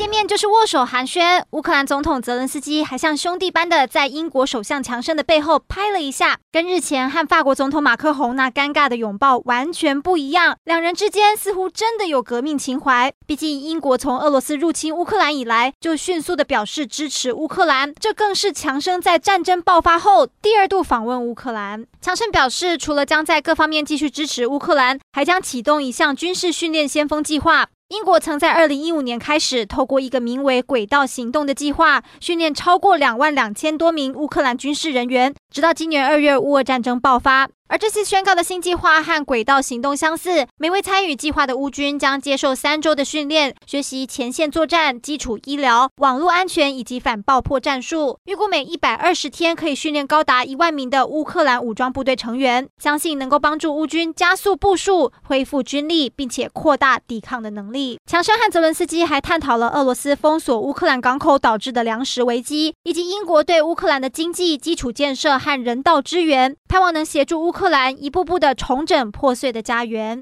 见面就是握手寒暄，乌克兰总统泽伦斯基还像兄弟般的在英国首相强生的背后拍了一下，跟日前和法国总统马克宏那尴尬的拥抱完全不一样。两人之间似乎真的有革命情怀。毕竟英国从俄罗斯入侵乌克兰以来，就迅速的表示支持乌克兰，这更是强生在战争爆发后第二度访问乌克兰。强生表示，除了将在各方面继续支持乌克兰，还将启动一项军事训练先锋计划。英国曾在二零一五年开始，透过一个名为“轨道行动”的计划，训练超过两万两千多名乌克兰军事人员，直到今年二月乌俄战争爆发。而这次宣告的新计划和轨道行动相似，每位参与计划的乌军将接受三周的训练，学习前线作战、基础医疗、网络安全以及反爆破战术。预估每一百二十天可以训练高达一万名的乌克兰武装部队成员，相信能够帮助乌军加速部署、恢复军力，并且扩大抵抗的能力。强生和泽伦斯基还探讨了俄罗斯封锁乌克兰港口导致的粮食危机，以及英国对乌克兰的经济基础建设和人道支援，盼望能协助乌克。克兰一步步的重整破碎的家园。